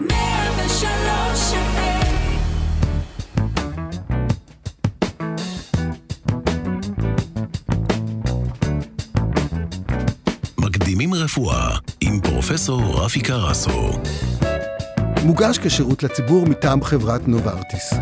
103 FM מקדימים רפואה עם פרופסור רפי קרסו. מוגש כשירות לציבור מטעם חברת נוברטיס.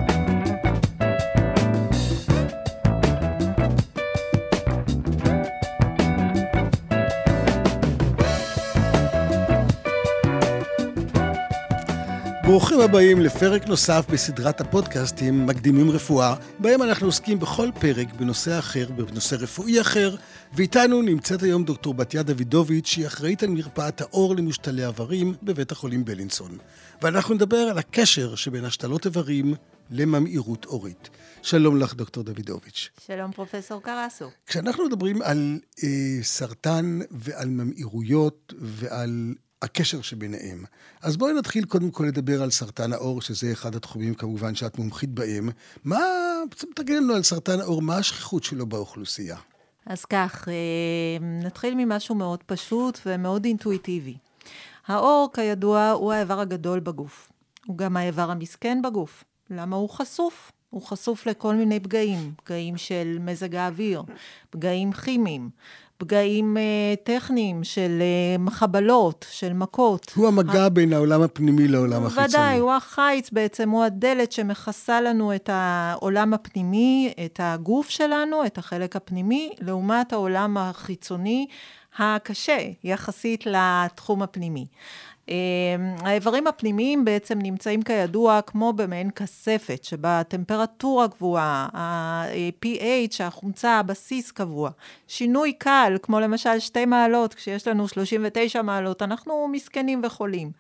ברוכים הבאים לפרק נוסף בסדרת הפודקאסטים מקדימים רפואה, בהם אנחנו עוסקים בכל פרק בנושא אחר, בנושא רפואי אחר, ואיתנו נמצאת היום דוקטור בתיה דוידוביץ', שהיא אחראית על מרפאת האור למושתלי איברים בבית החולים בלינסון. ואנחנו נדבר על הקשר שבין השתלות איברים לממאירות עורית. שלום לך, דוקטור דוידוביץ'. שלום, פרופסור קרסו. כשאנחנו מדברים על אה, סרטן ועל ממאירויות ועל הקשר שביניהם, אז בואי נתחיל קודם כל לדבר על סרטן העור, שזה אחד התחומים כמובן שאת מומחית בהם. מה, תגיד לנו על סרטן העור, מה השכיחות שלו באוכלוסייה? אז כך, אה, נתחיל ממשהו מאוד פשוט ומאוד אינטואיטיבי. העור, כידוע, הוא האיבר הגדול בגוף. הוא גם האיבר המסכן בגוף. למה הוא חשוף? הוא חשוף לכל מיני פגעים, פגעים של מזג האוויר, פגעים כימיים, פגעים אה, טכניים של אה, חבלות, של מכות. הוא המגע ה... בין העולם הפנימי לעולם החיצוני. ודאי, הוא החיץ בעצם, הוא הדלת שמכסה לנו את העולם הפנימי, את הגוף שלנו, את החלק הפנימי, לעומת העולם החיצוני. הקשה יחסית לתחום הפנימי. האיברים הפנימיים בעצם נמצאים כידוע כמו במעין כספת, שבה הטמפרטורה גבוהה, ה-pH, החומצה, הבסיס קבוע. שינוי קל, כמו למשל שתי מעלות, כשיש לנו 39 מעלות, אנחנו מסכנים וחולים.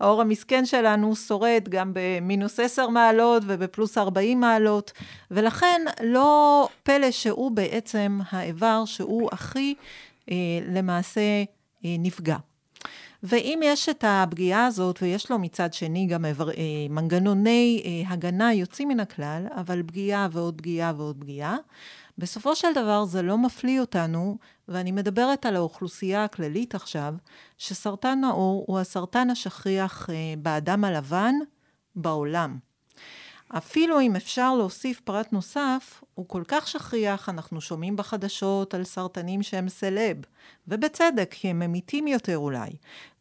האור המסכן שלנו שורד גם במינוס 10 מעלות ובפלוס 40 מעלות, ולכן לא פלא שהוא בעצם האיבר שהוא הכי אה, למעשה אה, נפגע. ואם יש את הפגיעה הזאת, ויש לו מצד שני גם אה, מנגנוני אה, הגנה יוצאים מן הכלל, אבל פגיעה ועוד פגיעה ועוד פגיעה, בסופו של דבר זה לא מפליא אותנו, ואני מדברת על האוכלוסייה הכללית עכשיו, שסרטן העור הוא הסרטן השכיח אה, באדם הלבן בעולם. אפילו אם אפשר להוסיף פרט נוסף, הוא כל כך שכיח, אנחנו שומעים בחדשות על סרטנים שהם סלב, ובצדק, כי הם ממיתים יותר אולי,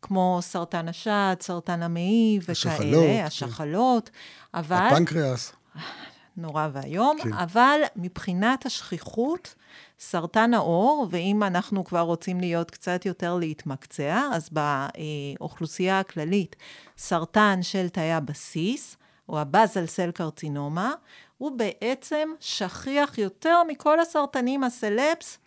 כמו סרטן השד, סרטן המעי וכאלה, השחלות, השחלות, כן. אבל... הפנקריאס. נורא ואיום, כן. אבל מבחינת השכיחות, סרטן העור, ואם אנחנו כבר רוצים להיות קצת יותר להתמקצע, אז באוכלוסייה הכללית, סרטן של תאי הבסיס, או הבאזל סל קרצינומה, הוא בעצם שכיח יותר מכל הסרטנים הסלפס,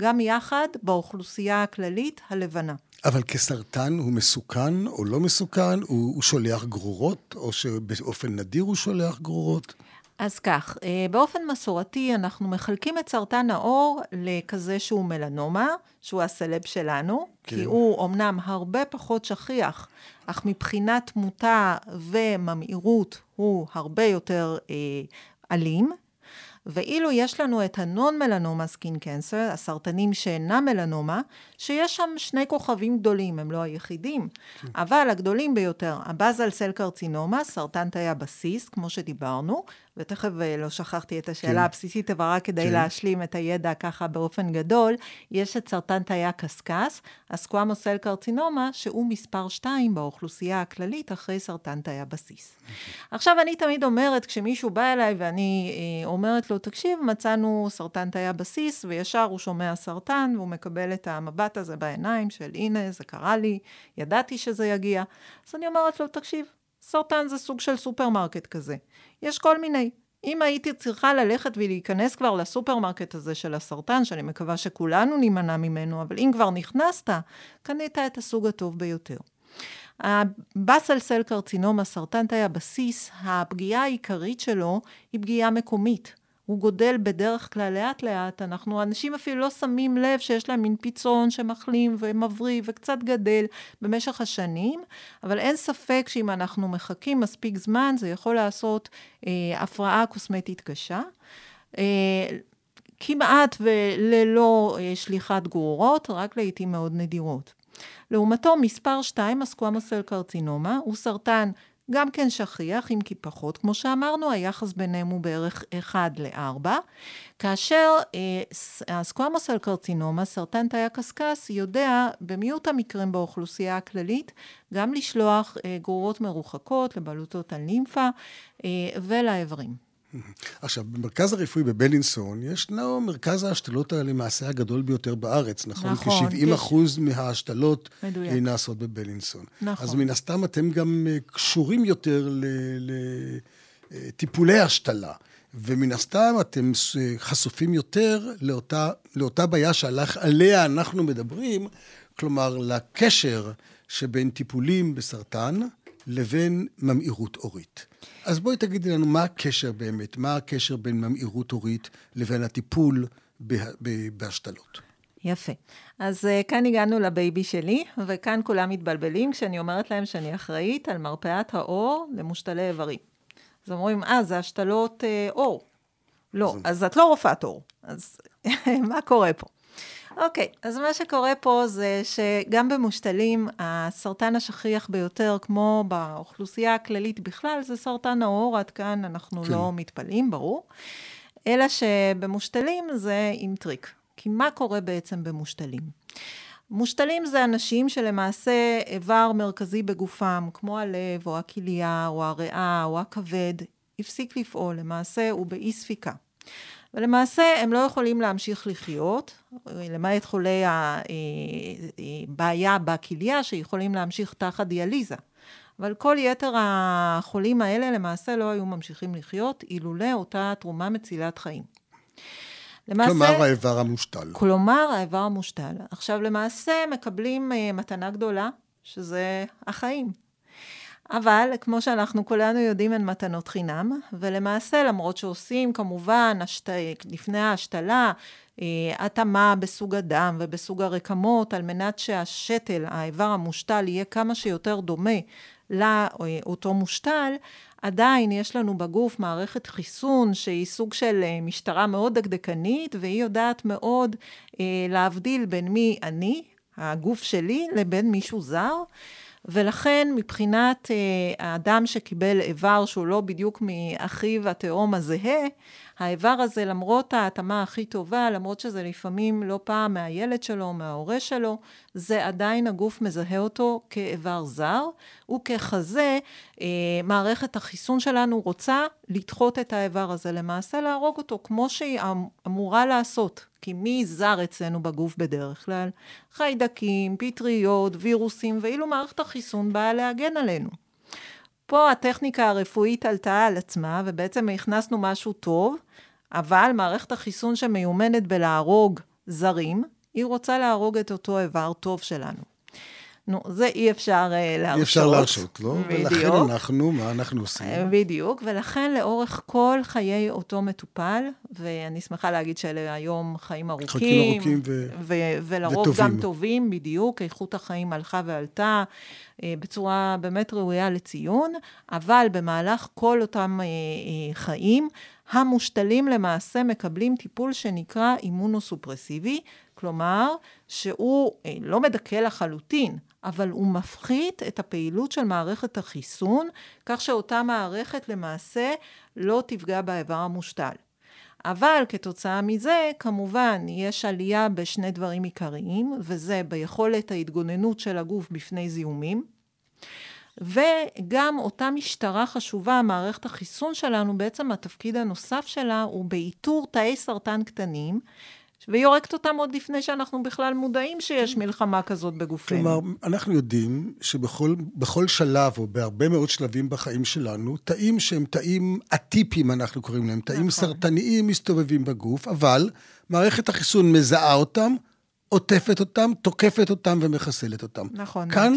גם יחד באוכלוסייה הכללית הלבנה. אבל כסרטן הוא מסוכן או לא מסוכן? הוא, הוא שולח גרורות, או שבאופן נדיר הוא שולח גרורות? אז כך, אה, באופן מסורתי אנחנו מחלקים את סרטן העור לכזה שהוא מלנומה, שהוא הסלב שלנו, כן. כי הוא אמנם הרבה פחות שכיח, אך מבחינת תמותה וממאירות הוא הרבה יותר אה, אלים. ואילו יש לנו את ה non-melanoma skin cancer, הסרטנים שאינם מלנומה, שיש שם שני כוכבים גדולים, הם לא היחידים, כן. אבל הגדולים ביותר, ה basal cell carcinoma, סרטן תאי הבסיס, כמו שדיברנו, ותכף לא שכחתי את השאלה כן. הבסיסית, אבל רק כדי כן. להשלים את הידע ככה באופן גדול, יש את סרטן תאי הקשקש, הסקוואמוסל קרצינומה, שהוא מספר 2 באוכלוסייה הכללית אחרי סרטן תאי הבסיס. עכשיו, אני תמיד אומרת, כשמישהו בא אליי ואני אה, אומרת לו, תקשיב, מצאנו סרטן תאי הבסיס, וישר הוא שומע סרטן, והוא מקבל את המבט הזה בעיניים של, הנה, זה קרה לי, ידעתי שזה יגיע. אז אני אומרת לו, תקשיב, סרטן זה סוג של סופרמרקט כזה. יש כל מיני. אם הייתי צריכה ללכת ולהיכנס כבר לסופרמרקט הזה של הסרטן, שאני מקווה שכולנו נימנע ממנו, אבל אם כבר נכנסת, קנית את הסוג הטוב ביותר. ה basal cell carcinoma, סרטן תאי הבסיס, הפגיעה העיקרית שלו היא פגיעה מקומית. הוא גדל בדרך כלל לאט לאט, אנחנו, אנשים אפילו לא שמים לב שיש להם מין פצעון שמחלים ומבריא וקצת גדל במשך השנים, אבל אין ספק שאם אנחנו מחכים מספיק זמן, זה יכול לעשות אה, הפרעה קוסמטית קשה. אה, כמעט וללא אה, שליחת גרורות, רק לעיתים מאוד נדירות. לעומתו, מספר 2, הסקוואמוסל קרצינומה, הוא סרטן גם כן שכיח, אם כי פחות, כמו שאמרנו, היחס ביניהם הוא בערך 1 ל-4, כאשר אה, הסקואמוסל קרצינומה, סרטן תאי הקשקש, יודע במיעוט המקרים באוכלוסייה הכללית, גם לשלוח אה, גרורות מרוחקות לבלוטות הלימפה אה, ולאיברים. עכשיו, במרכז הרפואי בבלינסון, ישנו מרכז ההשתלות למעשה הגדול ביותר בארץ, נכון? נכון. כ-70 אחוז מההשתלות מדויק. נעשות בבלינסון. נכון. אז מן הסתם אתם גם אה, קשורים יותר לטיפולי השתלה. ומן הסתם אתם אה, חשופים יותר לאותה, לאותה בעיה שעליה אנחנו מדברים, כלומר, לקשר שבין טיפולים בסרטן לבין ממאירות עורית. אז בואי תגידי לנו מה הקשר באמת, מה הקשר בין ממאירות עורית לבין הטיפול בהשתלות. יפה. אז uh, כאן הגענו לבייבי שלי, וכאן כולם מתבלבלים כשאני אומרת להם שאני אחראית על מרפאת העור למושתלי איברים. אז אומרים, אה, זה השתלות uh, עור. לא, אז את לא רופאת עור. אז מה קורה פה? אוקיי, okay, אז מה שקורה פה זה שגם במושתלים, הסרטן השכיח ביותר, כמו באוכלוסייה הכללית בכלל, זה סרטן העור, עד כאן אנחנו כן. לא מתפלאים, ברור. אלא שבמושתלים זה עם טריק. כי מה קורה בעצם במושתלים? מושתלים זה אנשים שלמעשה איבר מרכזי בגופם, כמו הלב, או הכליה, או הריאה, או הכבד, הפסיק לפעול, למעשה הוא באי ספיקה. ולמעשה הם לא יכולים להמשיך לחיות, למעט חולי הבעיה בכליה שיכולים להמשיך תחת דיאליזה. אבל כל יתר החולים האלה למעשה לא היו ממשיכים לחיות אילולא אותה תרומה מצילת חיים. למעשה, כלומר האיבר המושתל. כלומר האיבר המושתל. עכשיו למעשה מקבלים uh, מתנה גדולה, שזה החיים. אבל כמו שאנחנו כולנו יודעים, הן מתנות חינם, ולמעשה, למרות שעושים כמובן השת... לפני ההשתלה, אה, התאמה בסוג הדם ובסוג הרקמות, על מנת שהשתל, האיבר המושתל, יהיה כמה שיותר דומה לאותו מושתל, עדיין יש לנו בגוף מערכת חיסון שהיא סוג של אה, משטרה מאוד דקדקנית, והיא יודעת מאוד אה, להבדיל בין מי אני, הגוף שלי, לבין מישהו זר. ולכן מבחינת אה, האדם שקיבל איבר שהוא לא בדיוק מאחיו התאום הזהה, האיבר הזה, למרות ההתאמה הכי טובה, למרות שזה לפעמים לא פעם מהילד שלו, מההורה שלו, זה עדיין הגוף מזהה אותו כאיבר זר, וככזה, אה, מערכת החיסון שלנו רוצה לדחות את האיבר הזה, למעשה להרוג אותו, כמו שהיא אמ-, אמורה לעשות. כי מי זר אצלנו בגוף בדרך כלל? חיידקים, פטריות, וירוסים, ואילו מערכת החיסון באה להגן עלינו. פה הטכניקה הרפואית עלתה על עצמה, ובעצם הכנסנו משהו טוב, אבל מערכת החיסון שמיומנת בלהרוג זרים, היא רוצה להרוג את אותו איבר טוב שלנו. נו, זה אי אפשר uh, להרשות. אי אפשר להרשות, לא? בדיוק. ולכן אנחנו, מה אנחנו עושים? אה, בדיוק, ולכן לאורך כל חיי אותו מטופל, ואני שמחה להגיד שאלה היום חיים ארוכים. חיים ארוכים ו... ו... ולרוב וטובים. גם טובים, בדיוק. איכות החיים הלכה ועלתה uh, בצורה באמת ראויה לציון, אבל במהלך כל אותם uh, uh, חיים, המושתלים למעשה מקבלים טיפול שנקרא אימונוסופרסיבי, כלומר, שהוא לא מדכא לחלוטין, אבל הוא מפחית את הפעילות של מערכת החיסון, כך שאותה מערכת למעשה לא תפגע באיבר המושתל. אבל כתוצאה מזה, כמובן, יש עלייה בשני דברים עיקריים, וזה ביכולת ההתגוננות של הגוף בפני זיהומים, וגם אותה משטרה חשובה, מערכת החיסון שלנו, בעצם התפקיד הנוסף שלה הוא באיתור תאי סרטן קטנים, והיא הורגת אותם עוד לפני שאנחנו בכלל מודעים שיש מלחמה כזאת בגופנו. כלומר, אנחנו יודעים שבכל שלב, או בהרבה מאוד שלבים בחיים שלנו, תאים שהם תאים אטיפיים, אנחנו קוראים להם, תאים נכון. סרטניים מסתובבים בגוף, אבל מערכת החיסון מזהה אותם, עוטפת אותם, תוקפת אותם ומחסלת אותם. נכון. כאן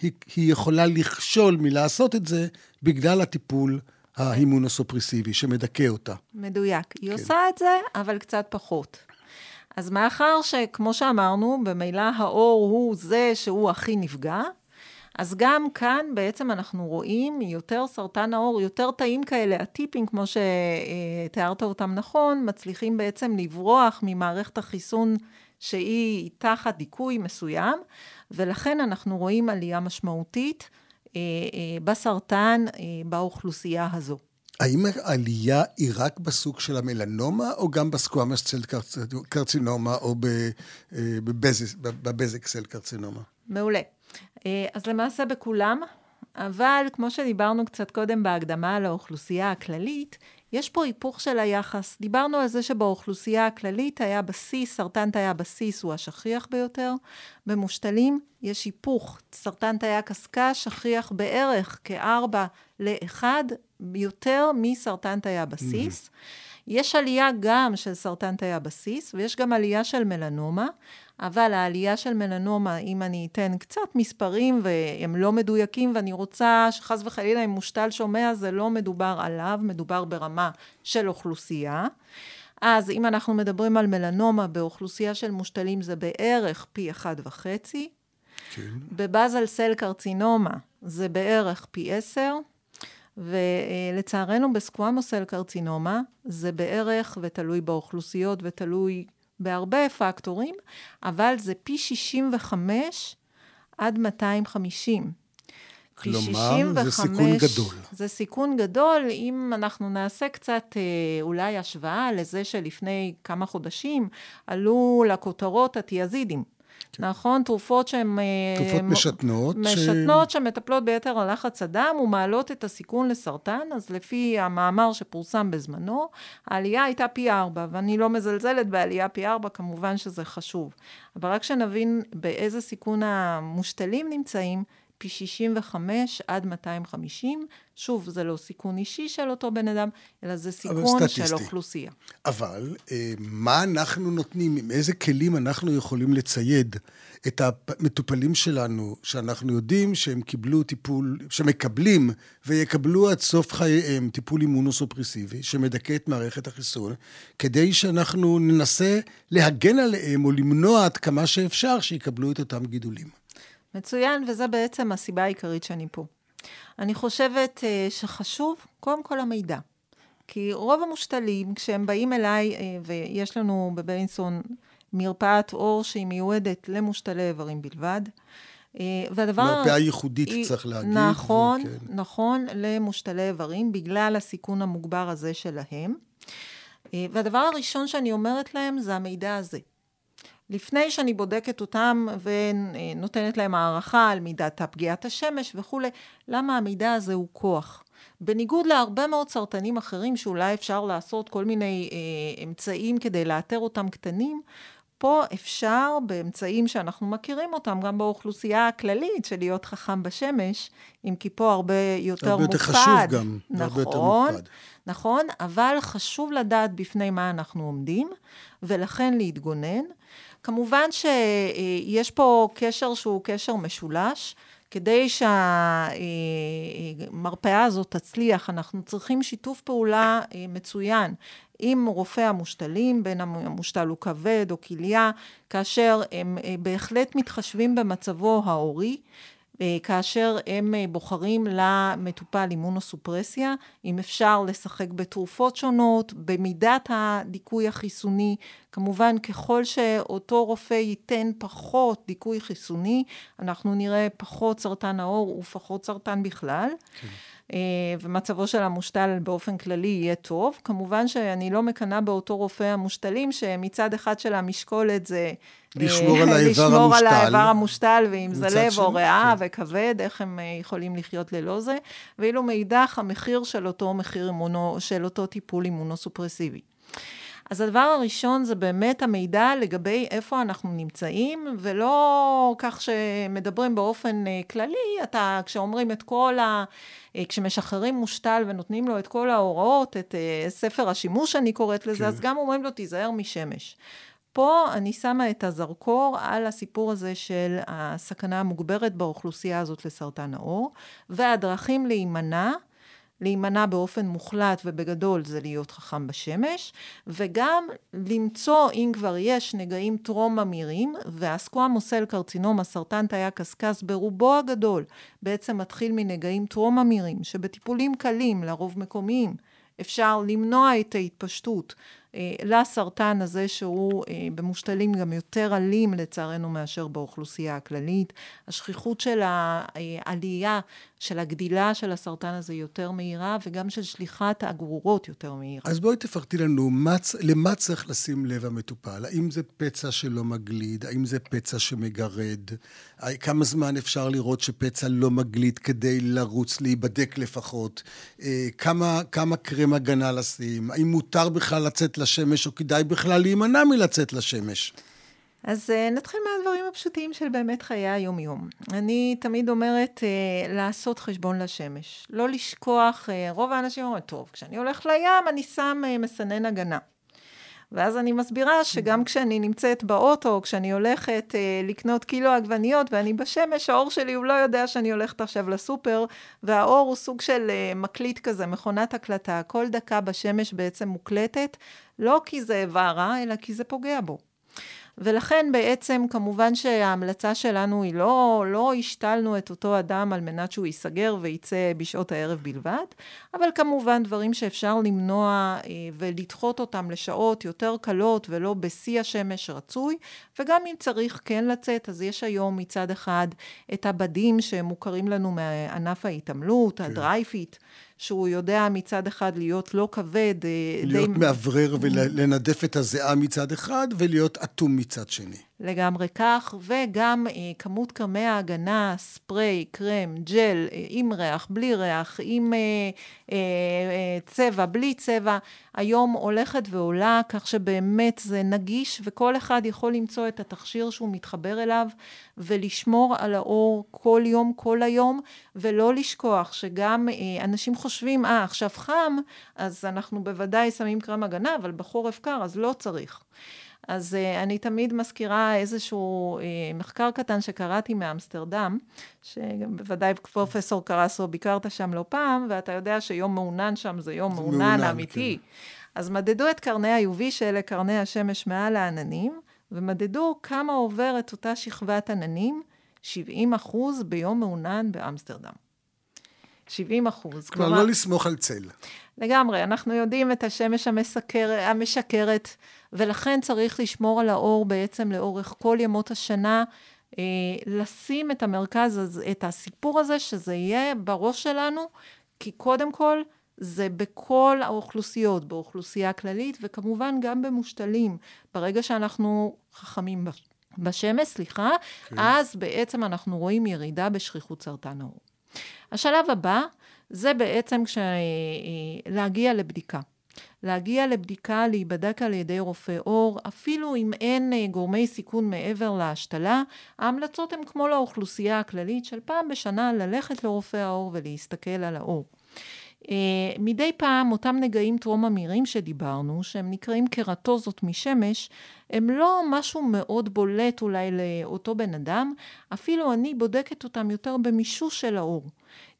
היא, היא יכולה לכשול מלעשות את זה בגלל הטיפול ההימונוסופרסיבי שמדכא אותה. מדויק. היא כן. עושה את זה, אבל קצת פחות. אז מאחר שכמו שאמרנו, במילא האור הוא זה שהוא הכי נפגע, אז גם כאן בעצם אנחנו רואים יותר סרטן העור, יותר תאים כאלה, הטיפים, כמו שתיארת אותם נכון, מצליחים בעצם לברוח ממערכת החיסון שהיא תחת דיכוי מסוים, ולכן אנחנו רואים עלייה משמעותית בסרטן באוכלוסייה הזו. האם העלייה היא רק בסוג של המלנומה, או גם בסקואמוס סל קרצינומה, או בבזק סל קרצינומה? מעולה. אז למעשה בכולם, אבל כמו שדיברנו קצת קודם בהקדמה על האוכלוסייה הכללית, יש פה היפוך של היחס. דיברנו על זה שבאוכלוסייה הכללית היה בסיס, סרטן תאי הבסיס הוא השכיח ביותר. במושתלים יש היפוך. סרטן תאי הקשקש שכיח בערך כארבע לאחד יותר מסרטן תאי הבסיס. Mm-hmm. יש עלייה גם של סרטן תאי הבסיס, ויש גם עלייה של מלנומה, אבל העלייה של מלנומה, אם אני אתן קצת מספרים והם לא מדויקים, ואני רוצה שחס וחלילה אם מושתל שומע, זה לא מדובר עליו, מדובר ברמה של אוכלוסייה. אז אם אנחנו מדברים על מלנומה באוכלוסייה של מושתלים זה בערך פי אחד וחצי. כן. בבאזל סל קרצינומה זה בערך פי עשר. ולצערנו בסקוואמוסל קרצינומה זה בערך, ותלוי באוכלוסיות ותלוי בהרבה פקטורים, אבל זה פי 65 עד 250. כלומר, זה סיכון גדול. זה סיכון גדול, אם אנחנו נעשה קצת אה, אולי השוואה לזה שלפני כמה חודשים עלו לכותרות התיאזידים. כן. נכון? תרופות שהן... אה, תרופות משתנות. משתנות ש... שמטפלות ביתר על לחץ הדם ומעלות את הסיכון לסרטן, אז לפי המאמר שפורסם בזמנו, העלייה הייתה פי ארבע, ואני לא מזלזלת בעלייה פי ארבע, כמובן שזה חשוב. אבל רק שנבין באיזה סיכון המושתלים נמצאים, פי 65 עד 250. שוב, זה לא סיכון אישי של אותו בן אדם, אלא זה סיכון של אוכלוסייה. אבל אה, מה אנחנו נותנים, עם איזה כלים אנחנו יכולים לצייד את המטופלים שלנו, שאנחנו יודעים שהם קיבלו טיפול, שמקבלים ויקבלו עד סוף חייהם טיפול אימונוסופרסיבי, שמדכא את מערכת החיסון, כדי שאנחנו ננסה להגן עליהם או למנוע עד כמה שאפשר שיקבלו את אותם גידולים. מצוין, וזו בעצם הסיבה העיקרית שאני פה. אני חושבת uh, שחשוב, קודם כל המידע. כי רוב המושתלים, כשהם באים אליי, uh, ויש לנו בבלינסון מרפאת עור שהיא מיועדת למושתלי איברים בלבד, uh, והדבר... מרפאה ייחודית, היא, צריך להגיד. נכון, וכן. נכון, למושתלי איברים, בגלל הסיכון המוגבר הזה שלהם. והדבר הראשון שאני אומרת להם זה המידע הזה. לפני שאני בודקת אותם ונותנת להם הערכה על מידת הפגיעת השמש וכולי, למה המידע הזה הוא כוח. בניגוד להרבה מאוד סרטנים אחרים שאולי אפשר לעשות כל מיני אה, אמצעים כדי לאתר אותם קטנים, פה אפשר באמצעים שאנחנו מכירים אותם גם באוכלוסייה הכללית של להיות חכם בשמש, אם כי פה הרבה יותר מוקפד. הרבה יותר חשוב גם, נכון, הרבה יותר מוקפד. נכון, אבל חשוב לדעת בפני מה אנחנו עומדים, ולכן להתגונן. כמובן שיש פה קשר שהוא קשר משולש. כדי שהמרפאה הזאת תצליח, אנחנו צריכים שיתוף פעולה אה, מצוין עם רופא המושתלים, בין המושתל הוא כבד או כליה, כאשר הם אה, בהחלט מתחשבים במצבו ההורי. אה, כאשר הם אה, בוחרים למטופל אימונוסופרסיה, אם אפשר לשחק בתרופות שונות, במידת הדיכוי החיסוני, כמובן ככל שאותו רופא ייתן פחות דיכוי חיסוני, אנחנו נראה פחות סרטן העור ופחות סרטן בכלל. כן. אה, ומצבו של המושתל באופן כללי יהיה טוב. כמובן שאני לא מקנאה באותו רופא המושתלים, שמצד אחד של המשקולת זה... אה, לשמור על האיבר המושתל. לשמור על האיבר המושתל, ואם זה לב או ריאה כן. וכבד, איך הם אה, יכולים לחיות ללא זה. ואילו מאידך, המחיר של אותו מחיר אימונו, של אותו טיפול אימונוסופרסיבי. אז הדבר הראשון זה באמת המידע לגבי איפה אנחנו נמצאים, ולא כך שמדברים באופן אה, כללי, אתה, כשאומרים את כל ה... אה, כשמשחררים מושתל ונותנים לו את כל ההוראות, את אה, ספר השימוש, אני קוראת לזה, כן. אז גם אומרים לו, תיזהר משמש. פה אני שמה את הזרקור על הסיפור הזה של הסכנה המוגברת באוכלוסייה הזאת לסרטן העור, והדרכים להימנע להימנע באופן מוחלט ובגדול זה להיות חכם בשמש, וגם למצוא, אם כבר יש, נגעים טרום ממירים, והסקואמוסל קרצינום, הסרטן תאי הקשקש, ברובו הגדול, בעצם מתחיל מנגעים טרום ממירים, שבטיפולים קלים, לרוב מקומיים, אפשר למנוע את ההתפשטות לסרטן הזה שהוא אה, במושתלים גם יותר אלים לצערנו מאשר באוכלוסייה הכללית. השכיחות של העלייה, של הגדילה של הסרטן הזה יותר מהירה, וגם של שליחת הגרורות יותר מהירה. אז בואי תפרטי לנו, מה, למה צריך לשים לב המטופל? האם זה פצע שלא מגליד? האם זה פצע שמגרד? כמה זמן אפשר לראות שפצע לא מגליד כדי לרוץ, להיבדק לפחות? אה, כמה, כמה קרם הגנה לשים? האם מותר בכלל לצאת לשמש, או כדאי בכלל להימנע מלצאת לשמש? אז uh, נתחיל מהדברים הפשוטים של באמת חיי היום-יום. אני תמיד אומרת uh, לעשות חשבון לשמש. לא לשכוח, uh, רוב האנשים אומרים, טוב, כשאני הולך לים אני שם מסנן הגנה. ואז אני מסבירה שגם כשאני נמצאת באוטו, כשאני הולכת אה, לקנות קילו עגבניות ואני בשמש, האור שלי הוא לא יודע שאני הולכת עכשיו לסופר, והאור הוא סוג של אה, מקליט כזה, מכונת הקלטה. כל דקה בשמש בעצם מוקלטת, לא כי זה איבר רע, אלא כי זה פוגע בו. ולכן בעצם כמובן שההמלצה שלנו היא לא, לא השתלנו את אותו אדם על מנת שהוא ייסגר וייצא בשעות הערב בלבד, אבל כמובן דברים שאפשר למנוע אה, ולדחות אותם לשעות יותר קלות ולא בשיא השמש רצוי, וגם אם צריך כן לצאת, אז יש היום מצד אחד את הבדים שמוכרים לנו מענף ההתעמלות, כן. ה dry-fit. שהוא יודע מצד אחד להיות לא כבד. אה, להיות די... מאוורר ולנדף את הזיעה מצד אחד, ולהיות אטום מצד שני. לגמרי כך, וגם אה, כמות קרמי ההגנה, ספרי, קרם, ג'ל, אה, עם ריח, בלי ריח, עם אה, אה, אה, צבע, בלי צבע, היום הולכת ועולה, כך שבאמת זה נגיש, וכל אחד יכול למצוא את התכשיר שהוא מתחבר אליו, ולשמור על האור כל יום, כל היום, ולא לשכוח שגם אה, אנשים חושבים, אה, עכשיו חם, אז אנחנו בוודאי שמים קרם הגנה, אבל בחורף קר, אז לא צריך. אז uh, אני תמיד מזכירה איזשהו uh, מחקר קטן שקראתי מאמסטרדם, שבוודאי פרופסור קרסו ביקרת שם לא פעם, ואתה יודע שיום מעונן שם זה יום מעונן, מעונן אמיתי. כן. אז מדדו את קרני ה-UV, שאלה קרני השמש מעל העננים, ומדדו כמה עוברת אותה שכבת עננים, 70 אחוז ביום מעונן באמסטרדם. 70 אחוז. כלומר, לא לסמוך על צל. לגמרי, אנחנו יודעים את השמש המסקר, המשקרת, ולכן צריך לשמור על האור בעצם לאורך כל ימות השנה, אה, לשים את המרכז, את הסיפור הזה, שזה יהיה בראש שלנו, כי קודם כל, זה בכל האוכלוסיות, באוכלוסייה כללית, וכמובן גם במושתלים. ברגע שאנחנו חכמים בשמש, סליחה, כן. אז בעצם אנחנו רואים ירידה בשכיחות סרטן העור. השלב הבא זה בעצם כש... להגיע לבדיקה. להגיע לבדיקה, להיבדק על ידי רופא עור, אפילו אם אין אה, גורמי סיכון מעבר להשתלה, ההמלצות הן כמו לאוכלוסייה הכללית של פעם בשנה ללכת לרופא העור ולהסתכל על העור. מדי פעם אותם נגעים טרום אמירים שדיברנו, שהם נקראים קרטוזות משמש, הם לא משהו מאוד בולט אולי לאותו בן אדם, אפילו אני בודקת אותם יותר במישוש של האור.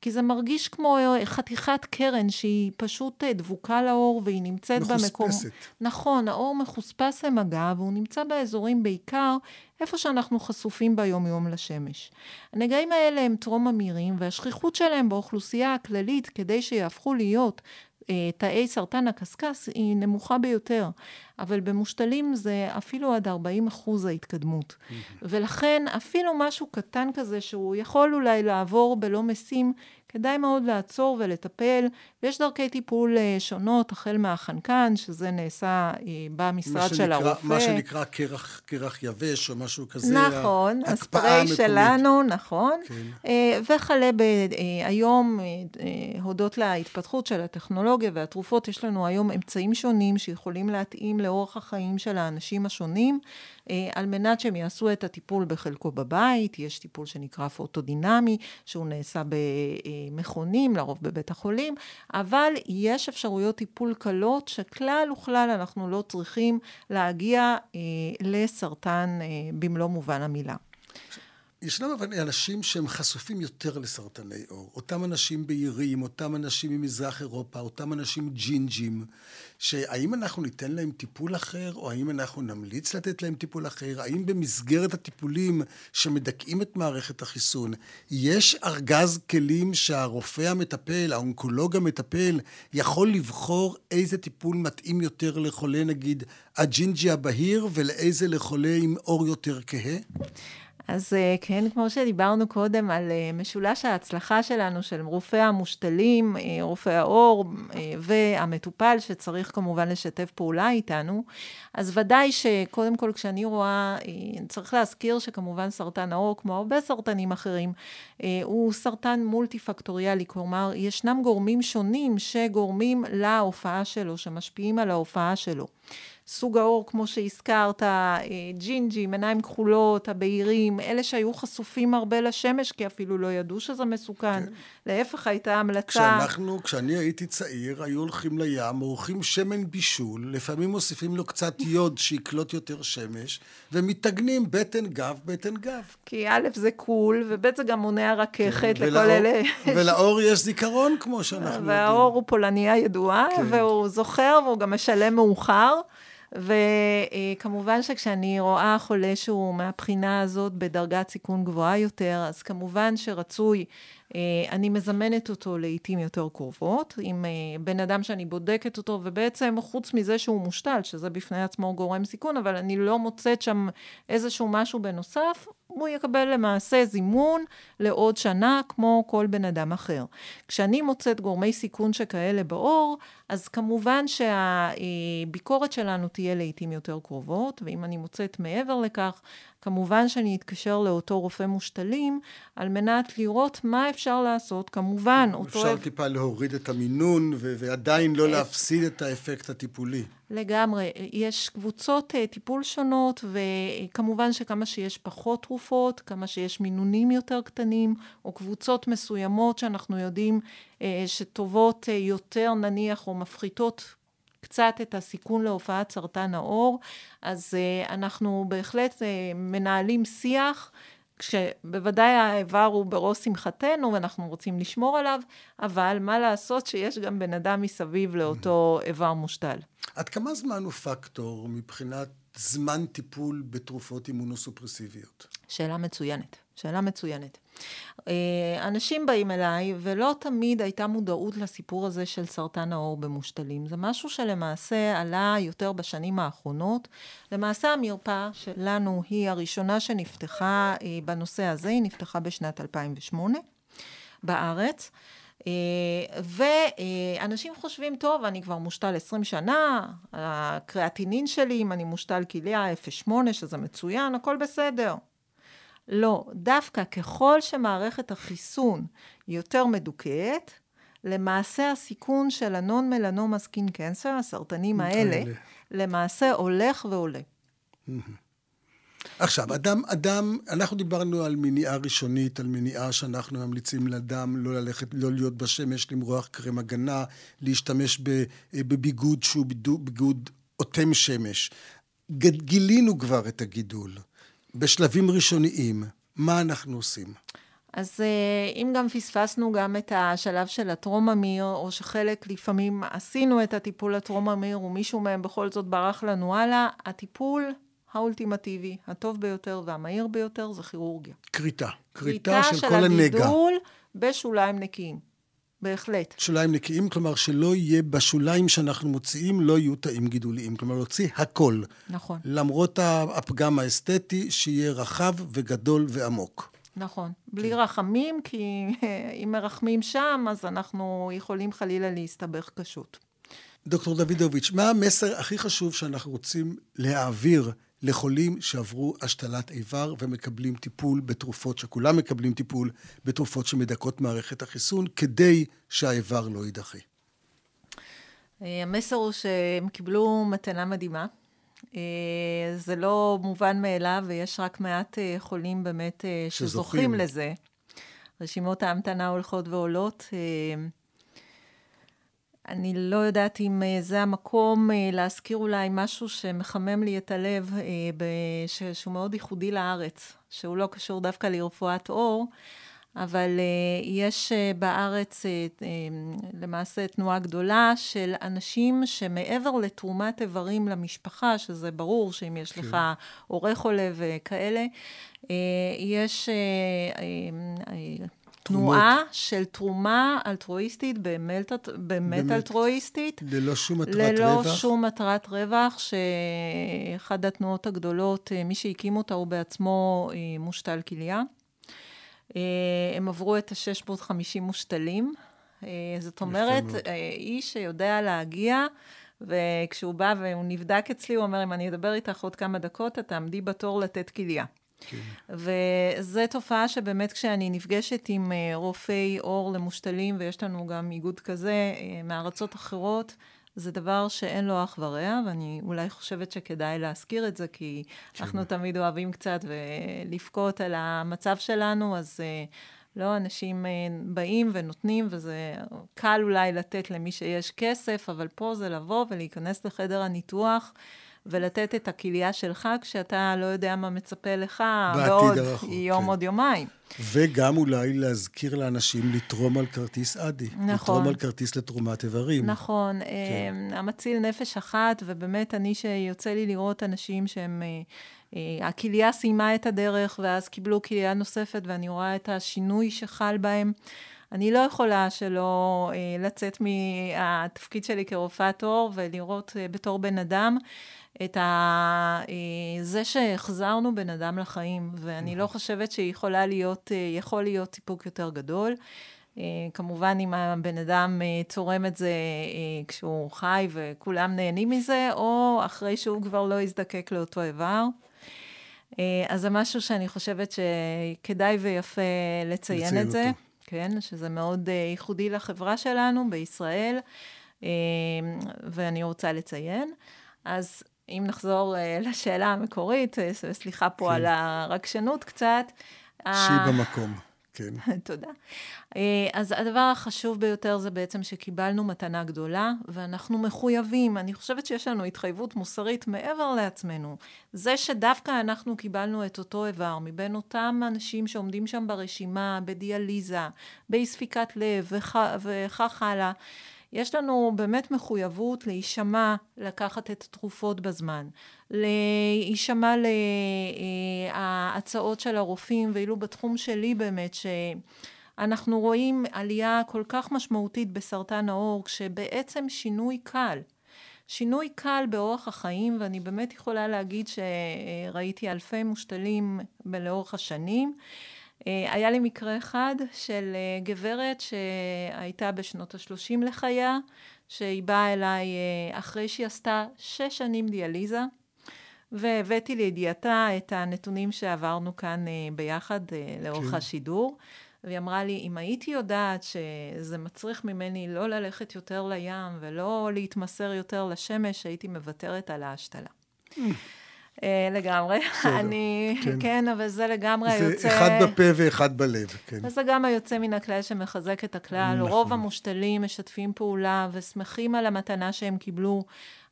כי זה מרגיש כמו אה, חתיכת קרן שהיא פשוט אה, דבוקה לאור והיא נמצאת מחוספסת. במקום... מחוספסת. נכון, האור מחוספס למגע והוא נמצא באזורים בעיקר איפה שאנחנו חשופים ביום-יום לשמש. הנגעים האלה הם טרום אמירים והשכיחות שלהם באוכלוסייה הכללית כדי שיהפכו להיות תאי סרטן הקשקש היא נמוכה ביותר, אבל במושתלים זה אפילו עד 40 אחוז ההתקדמות. ולכן אפילו משהו קטן כזה שהוא יכול אולי לעבור בלא משים, כדאי מאוד לעצור ולטפל, ויש דרכי טיפול אה, שונות, החל מהחנקן, שזה נעשה אה, במשרד של הרופא. מה שנקרא קרח, קרח יבש או משהו כזה. נכון, הספרי שלנו, נכון. כן. וכלה ב... היום, הודות להתפתחות של הטכנולוגיה והתרופות, יש לנו היום אמצעים שונים שיכולים להתאים לאורח החיים של האנשים השונים, על מנת שהם יעשו את הטיפול בחלקו בבית. יש טיפול שנקרא פוטודינמי, שהוא נעשה במכונים, לרוב בבית החולים, אבל יש אפשרויות טיפול קלות שכלל וכלל אנחנו לא צריכים להגיע אה, לסרטן אה, במלוא מובן המילה. ישנם אבל אנשים שהם חשופים יותר לסרטני עור. אותם אנשים בהירים, אותם אנשים ממזרח אירופה, אותם אנשים ג'ינג'ים, שהאם אנחנו ניתן להם טיפול אחר, או האם אנחנו נמליץ לתת להם טיפול אחר? האם במסגרת הטיפולים שמדכאים את מערכת החיסון, יש ארגז כלים שהרופא המטפל, האונקולוג המטפל, יכול לבחור איזה טיפול מתאים יותר לחולה, נגיד, הג'ינג'י הבהיר, ולאיזה לחולה עם עור יותר כהה? אז אה, כן, כמו שדיברנו קודם על אה, משולש ההצלחה שלנו, של רופא המושתלים, אה, רופא העור והמטופל, שצריך כמובן לשתף פעולה איתנו, אז ודאי שקודם כל כשאני רואה, צריך להזכיר שכמובן סרטן העור, כמו הרבה סרטנים אחרים, הוא סרטן מולטי-פקטוריאלי, כלומר, ישנם גורמים שונים שגורמים להופעה שלו, שמשפיעים על ההופעה שלו. סוג האור, כמו שהזכרת, אה, ג'ינג'ים, עיניים כחולות, הבהירים, אלה שהיו חשופים הרבה לשמש, כי אפילו לא ידעו שזה מסוכן. כן. להפך, הייתה המלצה... כשאנחנו, כשאני הייתי צעיר, היו הולכים לים, עורכים שמן בישול, לפעמים מוסיפים לו קצת יוד שיקלוט יותר שמש, ומתגנים בטן גב, בטן גב. כי א', זה קול, וב', זה גם מונע רככת כן, לכל ולאור, אלה. ולאור יש זיכרון, כמו שאנחנו יודעים. והאור הוא פולניה ידועה, כן. והוא זוכר, והוא גם משלם מאוחר. וכמובן שכשאני רואה חולה שהוא מהבחינה הזאת בדרגת סיכון גבוהה יותר, אז כמובן שרצוי, אה, אני מזמנת אותו לעיתים יותר קרובות, עם אה, בן אדם שאני בודקת אותו, ובעצם חוץ מזה שהוא מושתל, שזה בפני עצמו גורם סיכון, אבל אני לא מוצאת שם איזשהו משהו בנוסף, הוא יקבל למעשה זימון לעוד שנה, כמו כל בן אדם אחר. כשאני מוצאת גורמי סיכון שכאלה בעור, אז כמובן שהביקורת שלנו תהיה לעיתים יותר קרובות, ואם אני מוצאת מעבר לכך, כמובן שאני אתקשר לאותו רופא מושתלים, על מנת לראות מה אפשר לעשות. כמובן, אותו... אפשר טיפה להוריד את המינון, ו- ועדיין לא להפסיד את האפקט הטיפולי. לגמרי. יש קבוצות uh, טיפול שונות, וכמובן שכמה שיש פחות תרופות, כמה שיש מינונים יותר קטנים, או קבוצות מסוימות שאנחנו יודעים uh, שטובות uh, יותר נניח, או מפחיתות קצת את הסיכון להופעת סרטן העור, אז uh, אנחנו בהחלט uh, מנהלים שיח. כשבוודאי האיבר הוא בראש שמחתנו ואנחנו רוצים לשמור עליו, אבל מה לעשות שיש גם בן אדם מסביב לאותו איבר מושתל. עד כמה זמן הוא פקטור מבחינת זמן טיפול בתרופות אימונוסופרסיביות? שאלה מצוינת. שאלה מצוינת. אה, אנשים באים אליי, ולא תמיד הייתה מודעות לסיפור הזה של סרטן העור במושתלים. זה משהו שלמעשה עלה יותר בשנים האחרונות. למעשה המרפאה שלנו היא הראשונה שנפתחה אה, בנושא הזה, היא נפתחה בשנת 2008 בארץ. אה, ואנשים חושבים, טוב, אני כבר מושתל 20 שנה, הקריאטינין שלי, אם אני מושתל כליה 0.8, שזה מצוין, הכל בסדר. לא, דווקא ככל שמערכת החיסון יותר מדוכאת, למעשה הסיכון של ה non-melanoma skin cancer, הסרטנים האלה, למעשה הולך ועולה. עכשיו, אדם, אדם, אנחנו דיברנו על מניעה ראשונית, על מניעה שאנחנו ממליצים לאדם לא ללכת, לא להיות בשמש, למרוח קרם הגנה, להשתמש בביגוד שהוא ביגוד אוטם שמש. גילינו כבר את הגידול. בשלבים ראשוניים, מה אנחנו עושים? אז אה, אם גם פספסנו גם את השלב של הטרום-אמיר, או שחלק לפעמים עשינו את הטיפול הטרום-אמיר, ומישהו מהם בכל זאת ברח לנו הלאה, הטיפול האולטימטיבי, הטוב ביותר והמהיר ביותר, זה כירורגיה. כריתה. כריתה של, של כל הנגע. כריתה של הגידול בשוליים נקיים. בהחלט. שוליים נקיים, כלומר שלא יהיה בשוליים שאנחנו מוציאים, לא יהיו תאים גידוליים. כלומר, להוציא הכל. נכון. למרות הפגם האסתטי, שיהיה רחב וגדול ועמוק. נכון. בלי רחמים, כי אם מרחמים שם, אז אנחנו יכולים חלילה להסתבך קשות. דוקטור דוידוביץ', מה המסר הכי חשוב שאנחנו רוצים להעביר לחולים שעברו השתלת איבר ומקבלים טיפול בתרופות, שכולם מקבלים טיפול בתרופות שמדכאות מערכת החיסון, כדי שהאיבר לא יידחה. אה, המסר הוא שהם קיבלו מתנה מדהימה. אה, זה לא מובן מאליו, ויש רק מעט אה, חולים באמת שזוכים, שזוכים לזה. רשימות ההמתנה הולכות ועולות. אני לא יודעת אם אה, זה המקום אה, להזכיר אולי משהו שמחמם לי את הלב, שהוא מאוד ייחודי לארץ, שהוא לא קשור דווקא לרפואת עור, אבל יש בארץ למעשה תנועה גדולה של אנשים שמעבר לתרומת איברים למשפחה, שזה ברור שאם יש כן. לך הורה חולה וכאלה, יש תנועה של תרומה אלטרואיסטית, באמת, באמת אלטרואיסטית. ללא שום מטרת ללא רווח. ללא שום מטרת רווח, שאחד התנועות הגדולות, אה, מי שהקים אותה הוא בעצמו אה, מושתל כליה. אה, הם עברו את ה-650 מושתלים. זאת אומרת, איש שיודע להגיע, וכשהוא בא והוא נבדק אצלי, הוא אומר, אם אני אדבר איתך עוד כמה דקות, את תעמדי בתור לתת כליה. כן. וזו תופעה שבאמת כשאני נפגשת עם אה, רופאי עור למושתלים, ויש לנו גם איגוד כזה אה, מארצות אחרות, זה דבר שאין לו אח ורע, ואני אולי חושבת שכדאי להזכיר את זה, כי כן. אנחנו תמיד אוהבים קצת לבכות על המצב שלנו, אז אה, לא, אנשים באים ונותנים, וזה קל אולי לתת למי שיש כסף, אבל פה זה לבוא ולהיכנס לחדר הניתוח. ולתת את הכליה שלך כשאתה לא יודע מה מצפה לך בעוד הרחוק, יום, כן. עוד יומיים. וגם אולי להזכיר לאנשים לתרום על כרטיס אדי. נכון. לתרום על כרטיס לתרומת איברים. נכון. כן. אה, המציל נפש אחת, ובאמת, אני שיוצא לי לראות אנשים שהם... אה, אה, הכליה סיימה את הדרך, ואז קיבלו כליה נוספת, ואני רואה את השינוי שחל בהם. אני לא יכולה שלא אה, לצאת מהתפקיד שלי כרופאת עור ולראות אה, בתור בן אדם את ה... אה, זה שהחזרנו בן אדם לחיים, ואני לא חושבת שיכולה להיות, יכול להיות סיפוק יותר גדול. כמובן, אם הבן אדם תורם את זה כשהוא חי וכולם נהנים מזה, או אחרי שהוא כבר לא יזדקק לאותו איבר. אז זה משהו שאני חושבת שכדאי ויפה לציין, לציין את זה. אותו. כן, שזה מאוד ייחודי לחברה שלנו בישראל, ואני רוצה לציין. אז אם נחזור uh, לשאלה המקורית, uh, סליחה פה כן. על הרגשנות קצת. שהיא במקום, כן. תודה. Uh, אז הדבר החשוב ביותר זה בעצם שקיבלנו מתנה גדולה, ואנחנו מחויבים. אני חושבת שיש לנו התחייבות מוסרית מעבר לעצמנו. זה שדווקא אנחנו קיבלנו את אותו איבר, מבין אותם אנשים שעומדים שם ברשימה, בדיאליזה, באי ספיקת לב וכך הלאה. יש לנו באמת מחויבות להישמע לקחת את התרופות בזמן, להישמע להצעות של הרופאים, ואילו בתחום שלי באמת, שאנחנו רואים עלייה כל כך משמעותית בסרטן העור, כשבעצם שינוי קל. שינוי קל באורח החיים, ואני באמת יכולה להגיד שראיתי אלפי מושתלים לאורך השנים. אה, היה לי מקרה אחד של אה, גברת שהייתה בשנות ה-30 לחייה, שהיא באה אליי אה, אחרי שהיא עשתה שש שנים דיאליזה, והבאתי לידיעתה את הנתונים שעברנו כאן ביחד לאורך כן. השידור. והיא אמרה לי, אם הייתי יודעת שזה מצריך ממני לא ללכת יותר לים ולא להתמסר יותר לשמש, הייתי מוותרת על ההשתלה. אה, לגמרי. אני, כן. כן, אבל זה לגמרי זה היוצא... זה אחד בפה ואחד בלב, כן. וזה גם היוצא מן הכלל שמחזק את הכלל. נכון. רוב המושתלים משתפים פעולה ושמחים על המתנה שהם קיבלו.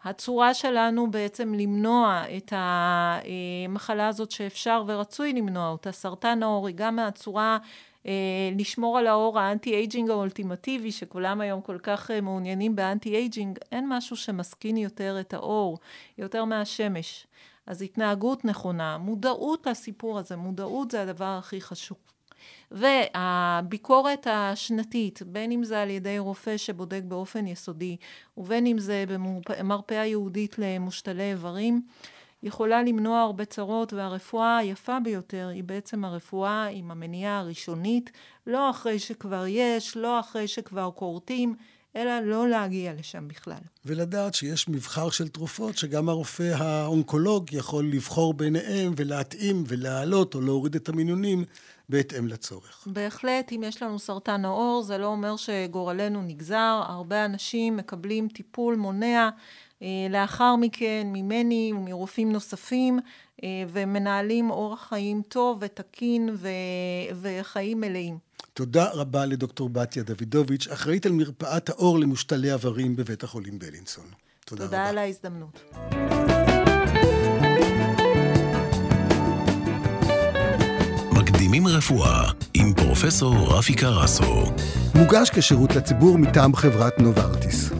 הצורה שלנו בעצם למנוע את המחלה הזאת שאפשר ורצוי למנוע אותה, סרטן העור, היא גם הצורה אה, לשמור על העור, ה anti-aging האולטימטיבי, שכולם היום כל כך אה, מעוניינים ב anti-aging, אין משהו שמסכין יותר את העור, יותר מהשמש. אז התנהגות נכונה, מודעות לסיפור הזה, מודעות זה הדבר הכי חשוב. והביקורת השנתית, בין אם זה על ידי רופא שבודק באופן יסודי, ובין אם זה במרפאה ייעודית למושתלי איברים, יכולה למנוע הרבה צרות, והרפואה היפה ביותר היא בעצם הרפואה עם המניעה הראשונית, לא אחרי שכבר יש, לא אחרי שכבר כורתים, אלא לא להגיע לשם בכלל. ולדעת שיש מבחר של תרופות שגם הרופא האונקולוג יכול לבחור ביניהם ולהתאים ולהעלות או להוריד את המינונים בהתאם לצורך. בהחלט, אם יש לנו סרטן העור, זה לא אומר שגורלנו נגזר. הרבה אנשים מקבלים טיפול מונע אה, לאחר מכן ממני ומרופאים נוספים, אה, ומנהלים אורח חיים טוב ותקין ו... וחיים מלאים. תודה רבה לדוקטור בתיה דוידוביץ', אחראית על מרפאת האור למושתלי איברים בבית החולים בלינסון. תודה, תודה רבה. תודה על ההזדמנות. מקדימים רפואה עם פרופסור רפי קרסו. מוגש כשירות לציבור מטעם חברת נוברטיס.